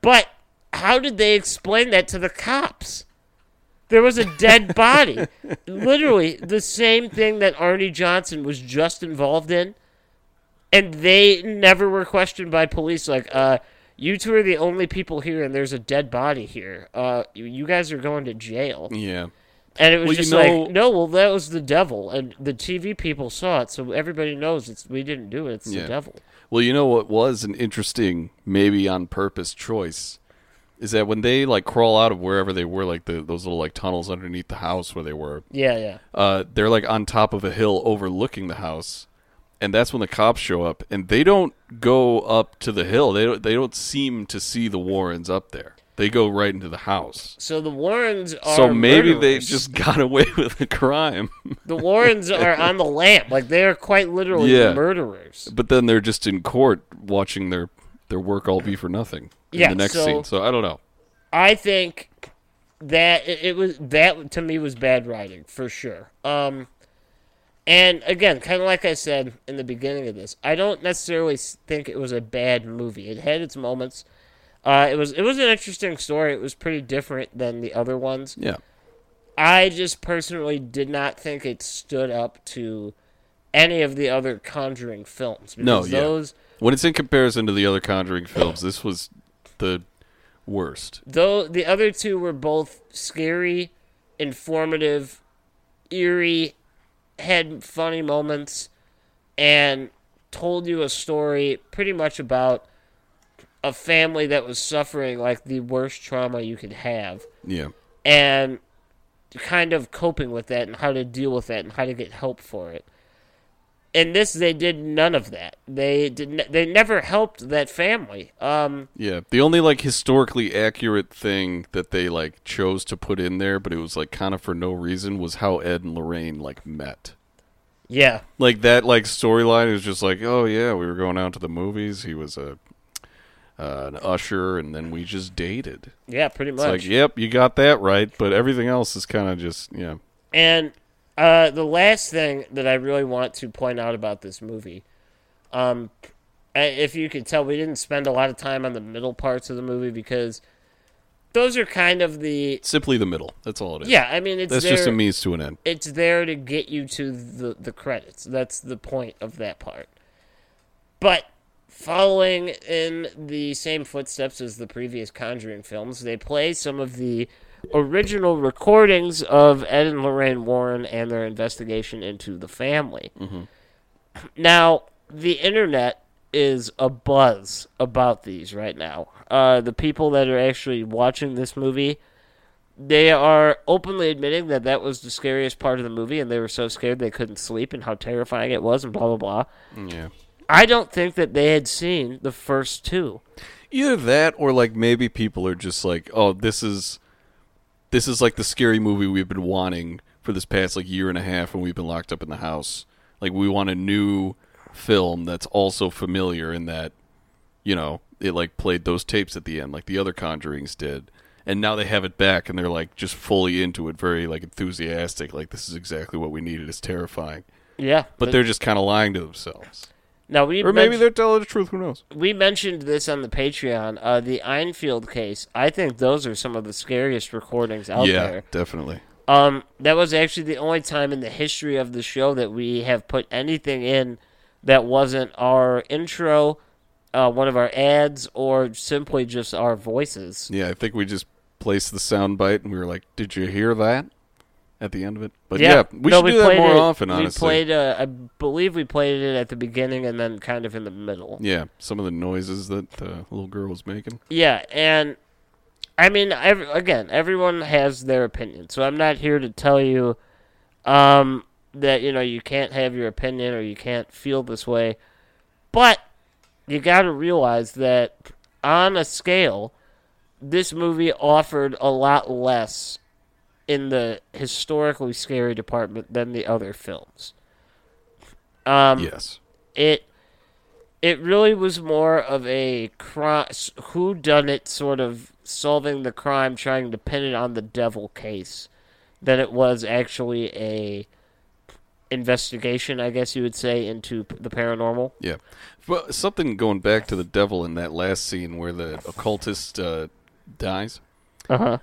But how did they explain that to the cops? There was a dead body. Literally the same thing that Arnie Johnson was just involved in. And they never were questioned by police like, uh, you two are the only people here and there's a dead body here. Uh, you- you guys are going to jail. Yeah. And it was Well, you just know- like, no, well, that was the devil. And the TV people saw it, so everybody knows it's we didn't do it. It's Yeah. the devil. Well, you know what was an interesting, maybe on purpose choice, is that when they like crawl out of wherever they were, like the those little like tunnels underneath the house where they were, Yeah, yeah. uh, they're like on top of a hill overlooking the house, and that's when the cops show up, and they don't go up to the hill. They don't. They don't seem to see the Warrens up there. They go right into the house. So the Warrens are So maybe they murderers. just got away with the crime, The Warrens are on the lamp. Like they are quite literally Yeah. murderers. but then they're just in court watching their their work all be for nothing in Yeah, the next so- scene. So I don't know. I think that it, it was that to me was bad writing for sure. Um, and again, kind of like I said in the beginning of this, I don't necessarily think it was a bad movie. It had its moments. Uh, it was it was an interesting story. It was pretty different than the other ones. Yeah. I just personally did not think it stood up to any of the other Conjuring films. No, yeah. those When it's in comparison to the other Conjuring films, this was the worst. Though the other two were both scary, informative, eerie, had funny moments, and told you a story pretty much about a family that was suffering like the worst trauma you could have, Yeah. and kind of coping with that and how to deal with that and how to get help for it. In this, they did none of that. They did. Ne- they never helped that family. Um, Yeah. The only like historically accurate thing that they like chose to put in there, but it was like kind of for no reason, was how Ed and Lorraine like met. yeah, Like that like storyline is just like, oh yeah, we were going out to the movies. He was a uh, an usher, and then we just dated. yeah, pretty It's much. like, yep, you got that right, but everything else is kind of just yeah. And uh, the last thing that I really want to point out about this movie, um, if you could tell, we didn't spend a lot of time on the middle parts of the movie because those are kind of the Simply the middle. That's all it is. yeah. I mean, it's That's there, just a means to an end. it's there to get you to the the credits. That's the point of that part. But following in the same footsteps as the previous Conjuring films, they play some of the original recordings of Ed and Lorraine Warren and their investigation into the family. Now, the internet is a buzz about these right now. Uh, the people that are actually watching this movie they are openly admitting that that was the scariest part of the movie and they were so scared they couldn't sleep and how terrifying it was and blah blah blah. Yeah. I don't think that they had seen the first two. Either that or like maybe people are just like, oh, this is this is like the scary movie we've been wanting for this past like year and a half when we've been locked up in the house. Like we want a new film that's also familiar in that, you know, it like played those tapes at the end like the other Conjurings did. And now they have it back and they're like just fully into it, very like enthusiastic, like this is exactly what we needed. It's terrifying. Yeah, But they're just kind of lying to themselves. Now we Or maybe they're telling the truth. Who knows? we mentioned this on the Patreon. Uh, the Enfield case. I think those are some of the scariest recordings out yeah, there. definitely. Um, that was actually the only time in the history of the show that we have put anything in that wasn't our intro, uh, one of our ads, or simply just our voices. Yeah, I think we just placed the sound bite and we were like, "Did you hear that?" At the end of it. But yeah, we no, should do that more it- often. We Honestly, played, uh, I believe we played it at the beginning and then kind of in the middle. yeah, some of the noises that the little girl was making. Yeah, and I mean, every, again, everyone has their opinion, so I'm not here to tell you um, that you know you can't have your opinion or you can't feel this way, but you got to realize that on a scale, this movie offered a lot less in the historically scary department than the other films. Um, yes. it it really was more of a crime who done it sort of solving the crime trying to pin it on the devil case than it was actually a investigation i guess you would say into the paranormal Yeah. But something going back to the devil in that last scene where the occultist uh, dies. uh-huh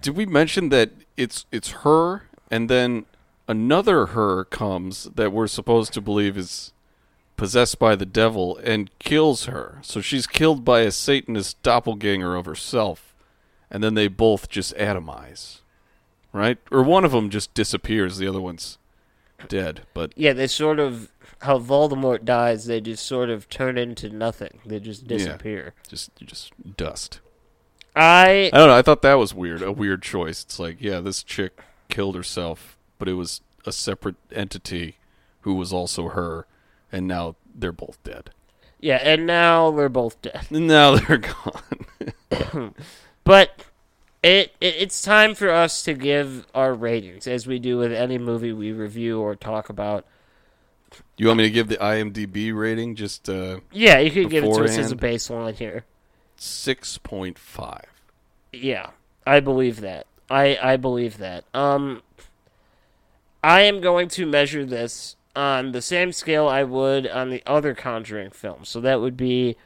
Did we mention that it's it's her and then another her comes that we're supposed to believe is possessed by the devil and kills her. So she's killed by a satanist doppelganger of herself and then they both just atomize. Right? Or one of them just disappears, the other one's dead, but yeah they sort of how voldemort dies they just sort of turn into nothing they just disappear Yeah, just just dust. I I don't know. I thought that was weird. A weird choice. It's like, yeah, this chick killed herself, but it was a separate entity who was also her, and now they're both dead. yeah and now they're both dead now they're gone. But it, it it's time for us to give our ratings, as we do with any movie we review or talk about. you want me to give the IMDb rating just uh, Yeah, you could give it to us as a baseline here. Six point five? Yeah, I believe that. I I believe that. Um, I am going to measure this on the same scale I would on the other Conjuring films. So that would be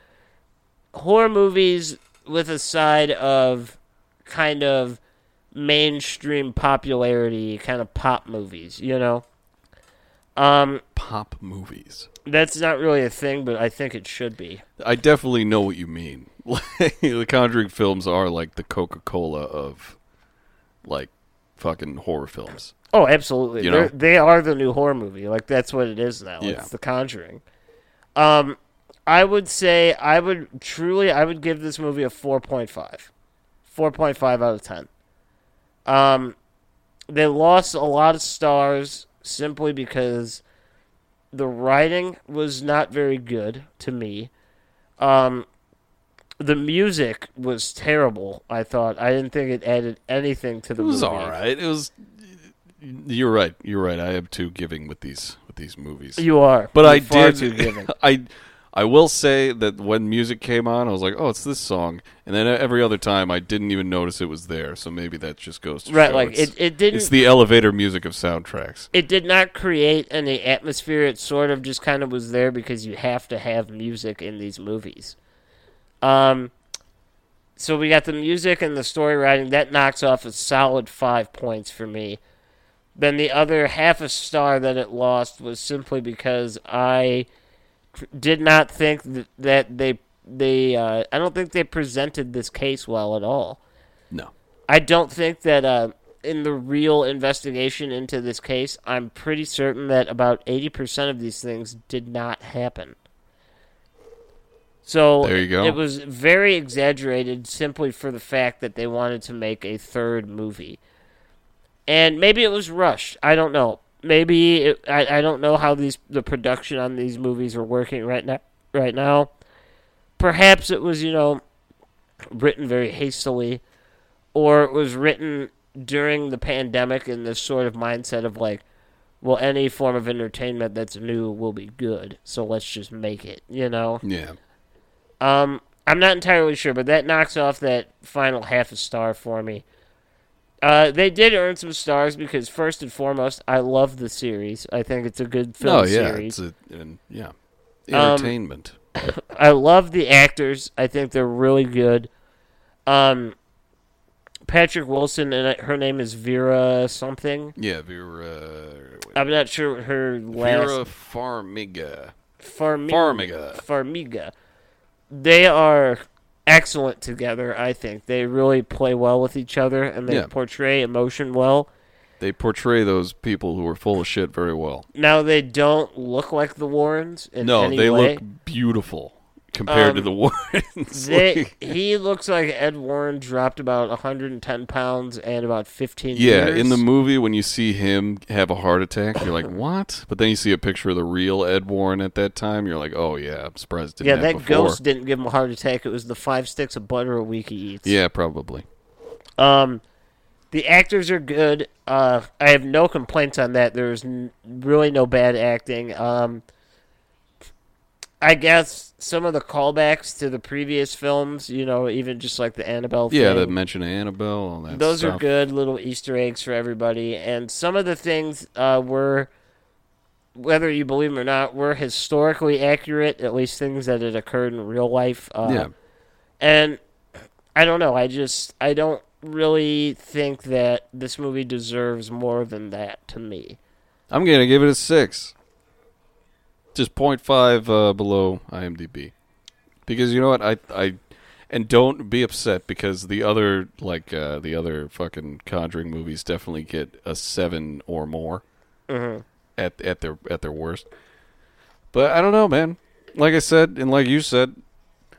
horror movies with a side of kind of mainstream popularity, kind of pop movies. You know. Um, Pop movies. that's not really a thing, but I think it should be. I definitely know what you mean. the Conjuring films are like the Coca Cola of like fucking horror films. Oh, absolutely. You know? they are the new horror movie. Like that's what it is now. Yeah. It's The Conjuring. Um, I would say I would truly I would give this movie a four point five. Four point five out of ten. Um, they lost a lot of stars simply because the writing was not very good to me. Um, the music was terrible. I thought I didn't think it added anything to the It was movie. all right. It was. You're right. You're right. I am too giving with these with these movies. You are, but You're I did. too giving. I I will say that when music came on, I was like, "Oh, it's this song," and then every other time, I didn't even notice it was there. So maybe that just goes to Right, show like, it's, it- it didn't- It's the elevator music of soundtracks. it did not create any atmosphere. It sort of just kind of was there because you have to have music in these movies. Um, so we got the music and the story writing that knocks off a solid five points for me. Then the other half a star that it lost was simply because I did not think that, they they uh, I don't think they presented this case well at all. No, I don't think that uh, in the real investigation into this case, I'm pretty certain that about 80% of these things did not happen. So There you go. it was very exaggerated simply for the fact that they wanted to make a third movie. And maybe it was rushed. I don't know. Maybe it, I, I don't know how these the production on these movies are working right now. Right now, perhaps it was you know written very hastily or it was written during the pandemic in this sort of mindset of like, well, any form of entertainment that's new will be good, so let's just make it, you know? yeah, Um, I'm not entirely sure, but that knocks off that final half a star for me. Uh, they did earn some stars because first and foremost, I love the series. I think it's a good film oh yeah, series. it's a, and yeah, Entertainment. I love the actors. I think they're really good. Um, Patrick Wilson and her name is Vera something. yeah, Vera. I'm not sure what her last Vera Farmiga. Farmiga. Farmiga. Farmiga. They are excellent together. I think they really play well with each other and they Yeah. portray emotion well. They portray those people who are full of shit very well. Now they don't look like the Warrens in no, they way. look beautiful compared to Um, the Warrens. They, he looks like Ed Warren dropped about 110 pounds and about 15 yeah, years. in the movie when you see him have a heart attack, you're like, "What?" But then you see a picture of the real Ed Warren at that time, you're like, "Oh yeah, I'm surprised yeah, didn't that before." ghost didn't give him a heart attack. It was the five sticks of butter a week he eats. Yeah, probably. Um, the actors are good. Uh, I have no complaints on that. There's n- really no bad acting. Um, I guess some of the callbacks to the previous films, you know, even just like the Annabelle Yeah, thing, the mention of Annabelle, all that those stuff. are good little Easter eggs for everybody. And some of the things uh, were, whether you believe them or not, were historically accurate. At least things that had occurred in real life. Uh, Yeah. and I don't know. I just I don't really think that this movie deserves more than that to me. I'm gonna give it a six. Just 0.5 uh, below IMDb, because you know what I I, and don't be upset because the other like uh, the other fucking Conjuring movies definitely get a seven or more Mm-hmm. at at their at their worst. But I don't know, man. Like I said, and like you said,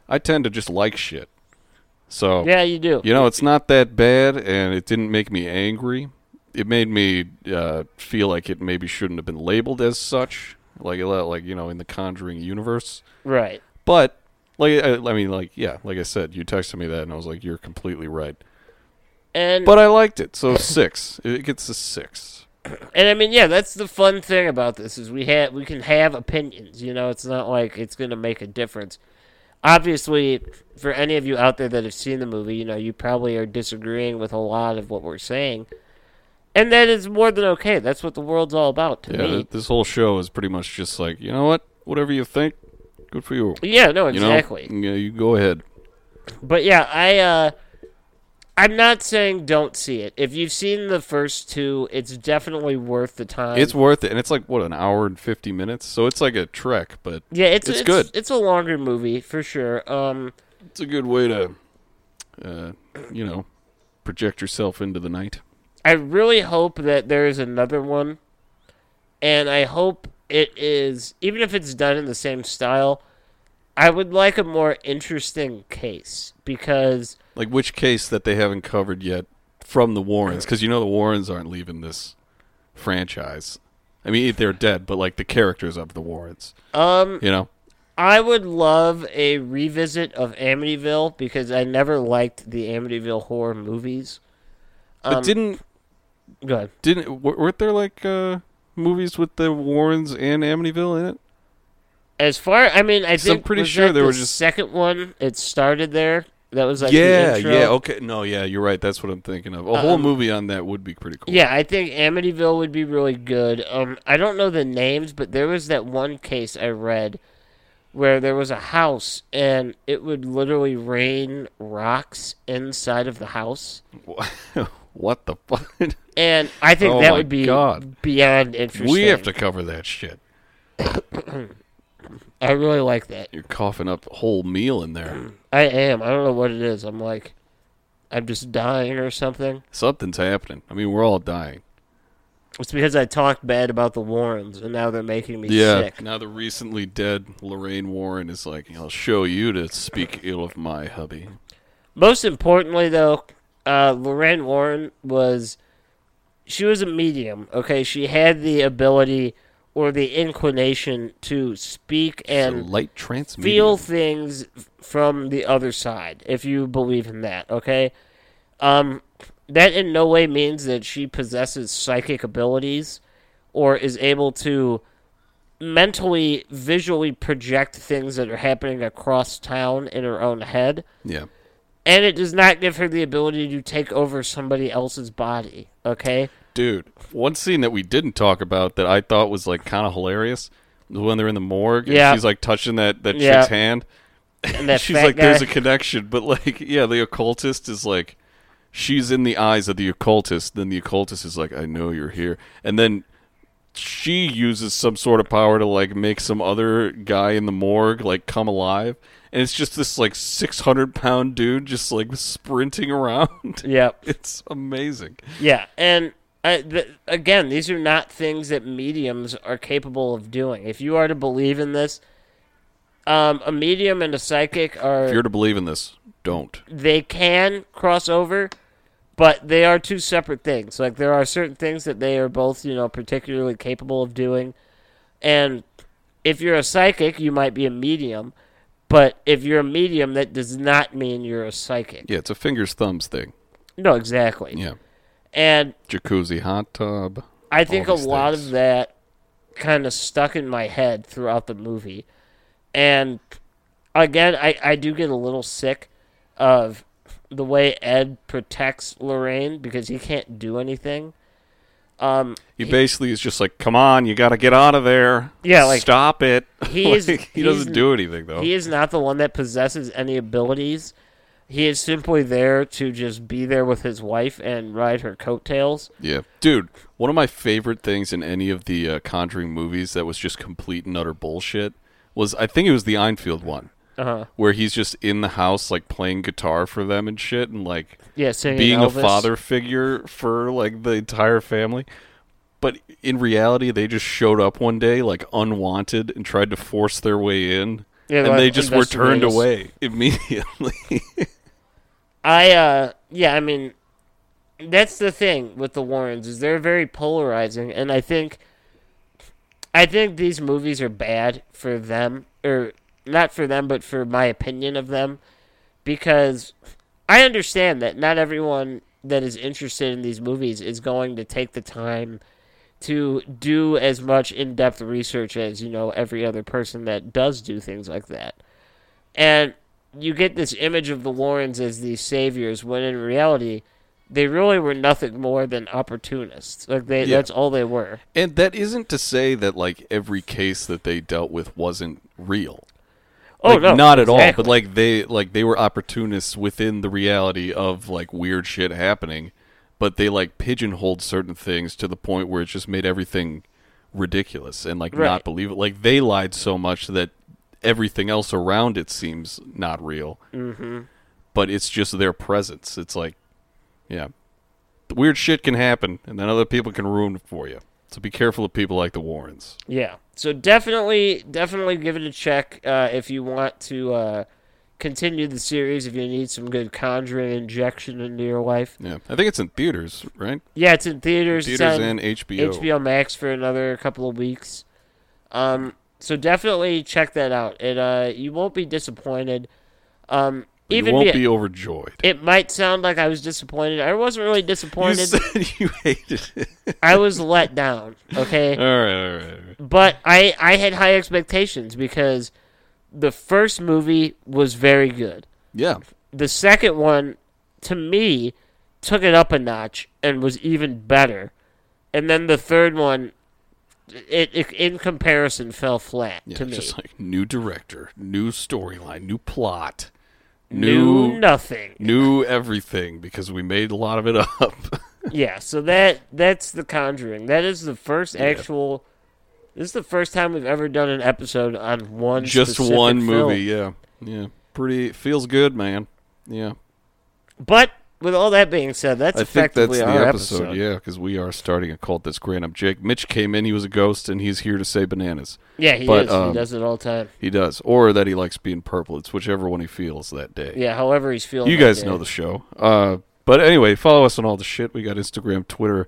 I tend to just like shit. So Yeah, you do. you know, it's not that bad, and it didn't make me angry. It made me uh, feel like it maybe shouldn't have been labeled as such, like like you know, in the Conjuring universe. Right. But like, I, I mean, like, yeah, like I said, you texted me that, and I was like, you're completely right. And But I liked it, so six. It gets a six. and I mean, yeah, that's the fun thing about this is we have we can have opinions. You know, it's not like it's going to make a difference. Obviously, for any of you out there that have seen the movie, you know, you probably are disagreeing with a lot of what we're saying. And that is more than okay. That's what the world's all about to Yeah, me. th- this whole show is pretty much just like, you know what? Whatever you think, good for you. Yeah, no, You know? exactly. Yeah, you go ahead. But yeah, I uh I'm not saying don't see it. If you've seen the first two, it's definitely worth the time. It's worth it, and it's like what an hour and fifty minutes, so it's like a trek, but yeah, it's it's it's good. It's a longer movie for sure. Um it's a good way to, uh, you know, project yourself into the night. I really hope that there is another one, and I hope it is even if it's done in the same style. I would like a more interesting case because Like which case that they haven't covered yet from the Warrens, because you know the Warrens aren't leaving this franchise. I mean, they're dead, but like the characters of the Warrens, um you know. I would love a revisit of Amityville because I never liked the Amityville horror movies. But Um, didn't Go ahead. didn't w- weren't there like uh, movies with the Warrens and Amityville in it? As far, I mean, I So I'm pretty was sure there the were just- second one. It started there. That was like the yeah, yeah, okay, no, yeah, you're right. That's what I'm thinking of. A whole Um, movie on that would be pretty cool. Yeah, I think Amityville would be really good. Um, I don't know the names, but there was that one case I read where there was a house and it would literally rain rocks inside of the house. what the fuck? And I think Oh that would be God. beyond interesting. we have to cover that shit. I really like that. You're coughing up a whole meal in there. I am. I don't know what it is. I'm like, I'm just dying or something. Something's happening. I mean, we're all dying. It's because I talked bad about the Warrens, and now they're making me Yeah. sick. Now the recently dead Lorraine Warren is like, I'll show you to speak ill of my hubby. Most importantly, though, uh, Lorraine Warren was she was a medium. Okay, she had the ability or the inclination to speak and light transmitter. feel things from the other side, if you believe in that. Okay, um, that in no way means that she possesses psychic abilities or is able to mentally, visually project things that are happening across town in her own head Yeah. and it does not give her the ability to take over somebody else's body. Okay, Dude, one scene that we didn't talk about that I thought was like kind of hilarious when they're in the morgue. and she's like touching that that Yeah. chick's hand. And that she's fat like, "There's a connection," but like, yeah, the occultist is like, she's in the eyes of the occultist. Then the occultist is like, "I know you're here," and then she uses some sort of power to like make some other guy in the morgue like come alive. And it's just this like six hundred pound dude just like sprinting around. Yep. It's amazing. Yeah, and th- again, these are not things that mediums are capable of doing. If you are to believe in this, um, a medium and a psychic are. If you're to believe in this, don't. they can cross over, but they are two separate things. Like there are certain things that they are both, you know, particularly capable of doing. And if you're a psychic, you might be a medium, but if you're a medium, that does not mean you're a psychic. Yeah, it's a fingers thumbs thing. No, exactly. Yeah. And Jacuzzi hot tub. I think a lot things. of that kind of stuck in my head throughout the movie. And again, I, I do get a little sick of the way Ed protects Lorraine because he can't do anything. Um, He basically is just like, "Come on, you got to get out of there. Yeah, like, stop it." he is- Like, he doesn't do anything though. he is not the one that possesses any abilities. He is simply there to just be there with his wife and ride her coattails. yeah, dude. One of my favorite things in any of the uh, Conjuring movies that was just complete and utter bullshit was I think it was the Enfield one. Uh-huh. Where he's just in the house, like playing guitar for them and shit, and like Yeah, being Elvis. a father figure for like the entire family. But in reality, they just showed up one day, like unwanted, and tried to force their way in, Yeah, and they just were turned away immediately. I uh yeah, I mean that's the thing with the Warrens is they're very polarizing and I think I think these movies are bad for them or not for them but for my opinion of them because I understand that not everyone that is interested in these movies is going to take the time to do as much in-depth research as you know every other person that does do things like that. And you get this image of the Warrens as these saviors when in reality they really were nothing more than opportunists. Like they Yeah. that's all they were. and that isn't to say that like every case that they dealt with wasn't real. Oh Like, no. not at all. But like they like they were opportunists within the reality of like weird shit happening, but they like pigeonholed certain things to the point where it just made everything ridiculous and like Right. not believe it. Like they lied so much that everything else around it seems not real. Mm-hmm. But it's just their presence. It's like, yeah, weird shit can happen, and then other people can ruin it for you. So be careful of people like the Warrens. Yeah. So definitely, definitely give it a check uh, if you want to uh, continue the series. If you need some good conjuring injection into your life. Yeah, I think it's in theaters, right? Yeah, it's in theaters. It's Theaters and HBO. HBO Max for another couple of weeks. Um, so definitely check that out. It uh, you won't be disappointed. Um, even you won't be- be overjoyed. it might sound like I was disappointed. I wasn't really disappointed. You said you hated it. I was let down. Okay. all right, all right, all right. but I I had high expectations because the first movie was very good. Yeah, The second one, to me, took it up a notch and was even better. And then the third one, it, it in comparison fell flat yeah. to me. Just like new director, new storyline, new plot, New new nothing. new everything because we made a lot of it up. Yeah, so that that's the Conjuring. That is the first actual. This is the first time we've ever done an episode on one. Just one film. movie. Yeah, yeah. Pretty feels good, man. Yeah, But with all that being said, that's I think that's effectively the our episode. episode. Yeah, because we are starting a cult that's great. I'm Jake. Mitch came in. He was a ghost, and he's here to say bananas. Yeah, he But, is. um, he does it all the time. He does, or that he likes being purple. It's whichever one he feels that day. Yeah, however he's feeling. You guys day. know the show. Uh, but anyway, follow us on all the shit. We got Instagram, Twitter,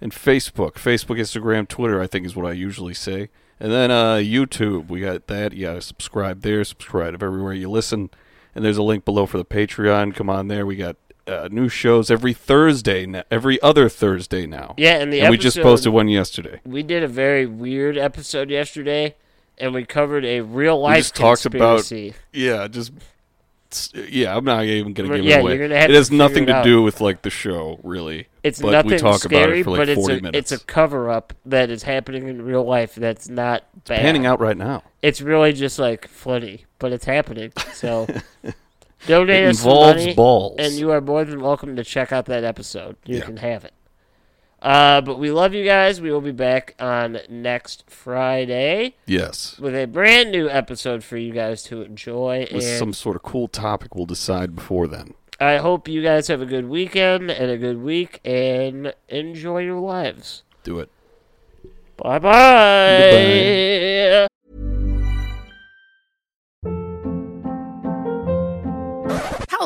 and Facebook. Facebook, Instagram, Twitter, I think is what I usually say. And then uh, YouTube, we got that. You got to subscribe there, subscribe everywhere you listen. And there's a link below for the Patreon. Come on there. We got uh, new shows every Thursday, now, every other Thursday now. Yeah, and the and episode, we just posted one yesterday. We did a very weird episode yesterday, and we covered a real We life just talked about conspiracy. yeah, just yeah. I'm not even gonna give yeah, it away. you're gonna have it has nothing it to out. do with like the show, really. It's But we nothing talk about it scary, for, like, but it's 40 a minutes. it's a cover up that is happening in real life. That's not bad. Panning out right now. It's really just like funny, but it's happening. So donate us money, balls. and you are more than welcome to check out that episode. You Yeah. can have it. Uh, but we love you guys. We will be back on next Friday Yes. with a brand new episode for you guys to enjoy. With and some sort of cool topic we'll decide before then. I hope you guys have a good weekend and a good week and enjoy your lives. Do it. Bye bye.